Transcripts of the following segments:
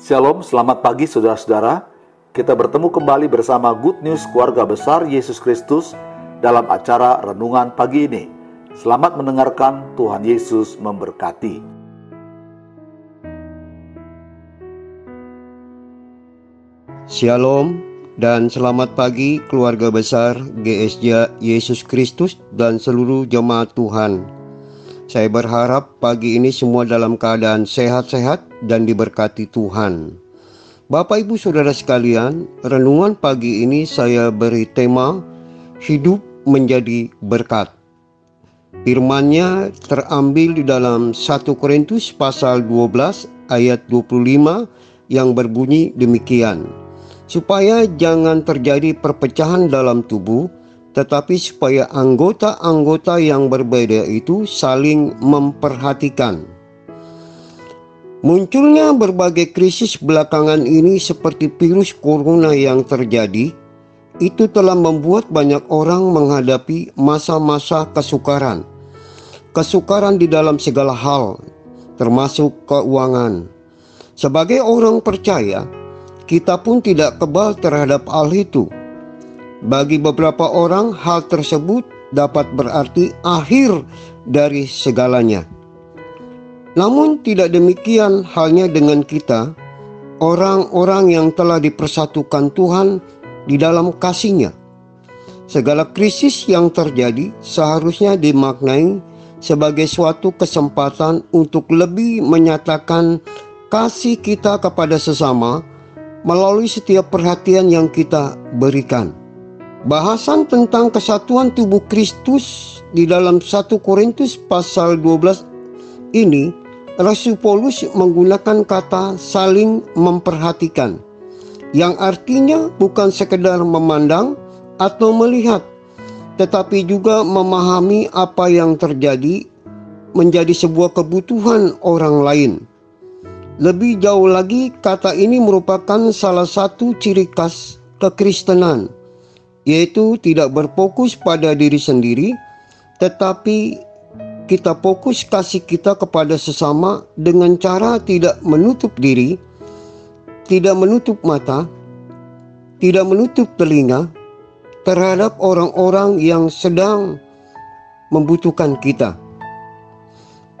Shalom, selamat pagi saudara-saudara. Kita bertemu kembali bersama Good News Keluarga Besar Yesus Kristus dalam acara renungan pagi ini. Selamat mendengarkan, Tuhan Yesus memberkati. Shalom dan selamat pagi keluarga besar GSJ Yesus Kristus dan seluruh jemaat Tuhan. Saya berharap pagi ini semua dalam keadaan sehat-sehat dan diberkati Tuhan. Bapak Ibu Saudara sekalian, renungan pagi ini saya beri tema hidup menjadi berkat. Firman-Nya terambil di dalam 1 Korintus pasal 12 ayat 25 yang berbunyi demikian. Supaya jangan terjadi perpecahan dalam tubuh, tetapi supaya anggota-anggota yang berbeda itu saling memperhatikan. Munculnya berbagai krisis belakangan ini seperti virus corona yang terjadi, itu telah membuat banyak orang menghadapi masa-masa kesukaran. Kesukaran di dalam segala hal, termasuk keuangan. Sebagai orang percaya, kita pun tidak kebal terhadap hal itu bagi beberapa orang, hal tersebut dapat berarti akhir dari segalanya. Namun, tidak demikian halnya dengan kita, orang-orang yang telah dipersatukan Tuhan di dalam kasihnya. Segala krisis yang terjadi seharusnya dimaknai sebagai suatu kesempatan untuk lebih menyatakan kasih kita kepada sesama melalui setiap perhatian yang kita berikan. Bahasan tentang kesatuan tubuh Kristus di dalam 1 Korintus pasal 12 ini Rasul Paulus menggunakan kata saling memperhatikan yang artinya bukan sekedar memandang atau melihat tetapi juga memahami apa yang terjadi menjadi sebuah kebutuhan orang lain. Lebih jauh lagi kata ini merupakan salah satu ciri khas kekristenan yaitu tidak berfokus pada diri sendiri, tetapi kita fokus kasih kita kepada sesama dengan cara tidak menutup diri, tidak menutup mata, tidak menutup telinga terhadap orang-orang yang sedang membutuhkan kita.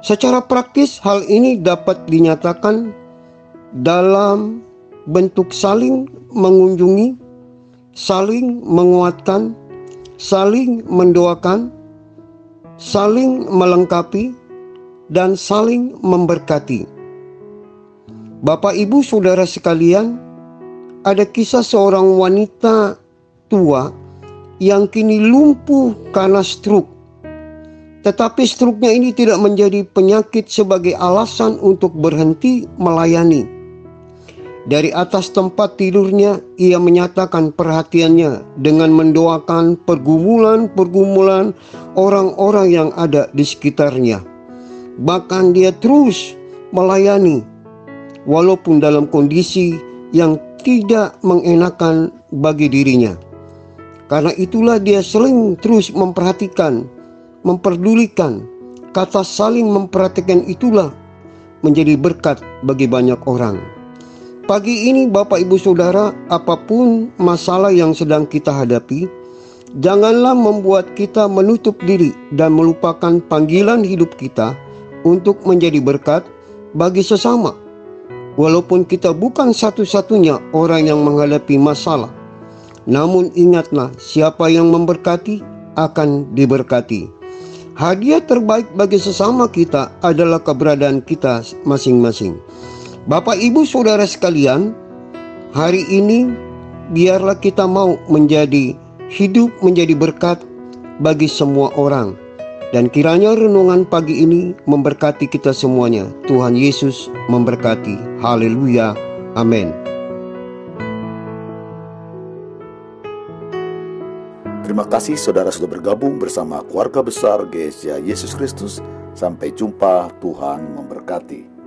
Secara praktis, hal ini dapat dinyatakan dalam bentuk saling mengunjungi saling menguatkan, saling mendoakan, saling melengkapi, dan saling memberkati. Bapak, ibu, saudara sekalian, ada kisah seorang wanita tua yang kini lumpuh karena stroke. Tetapi struknya ini tidak menjadi penyakit sebagai alasan untuk berhenti melayani dari atas tempat tidurnya, ia menyatakan perhatiannya dengan mendoakan pergumulan-pergumulan orang-orang yang ada di sekitarnya. Bahkan dia terus melayani, walaupun dalam kondisi yang tidak mengenakan bagi dirinya. Karena itulah dia sering terus memperhatikan, memperdulikan. Kata saling memperhatikan itulah menjadi berkat bagi banyak orang. Pagi ini Bapak Ibu Saudara, apa pun masalah yang sedang kita hadapi, janganlah membuat kita menutup diri dan melupakan panggilan hidup kita untuk menjadi berkat bagi sesama. Walaupun kita bukan satu-satunya orang yang menghadapi masalah, namun ingatlah siapa yang memberkati akan diberkati. Hadiah terbaik bagi sesama kita adalah keberadaan kita masing-masing. Bapak, ibu, saudara sekalian, hari ini biarlah kita mau menjadi hidup menjadi berkat bagi semua orang. Dan kiranya renungan pagi ini memberkati kita semuanya. Tuhan Yesus memberkati. Haleluya. Amin. Terima kasih saudara sudah bergabung bersama keluarga besar GSJ Yesus Kristus. Sampai jumpa, Tuhan memberkati.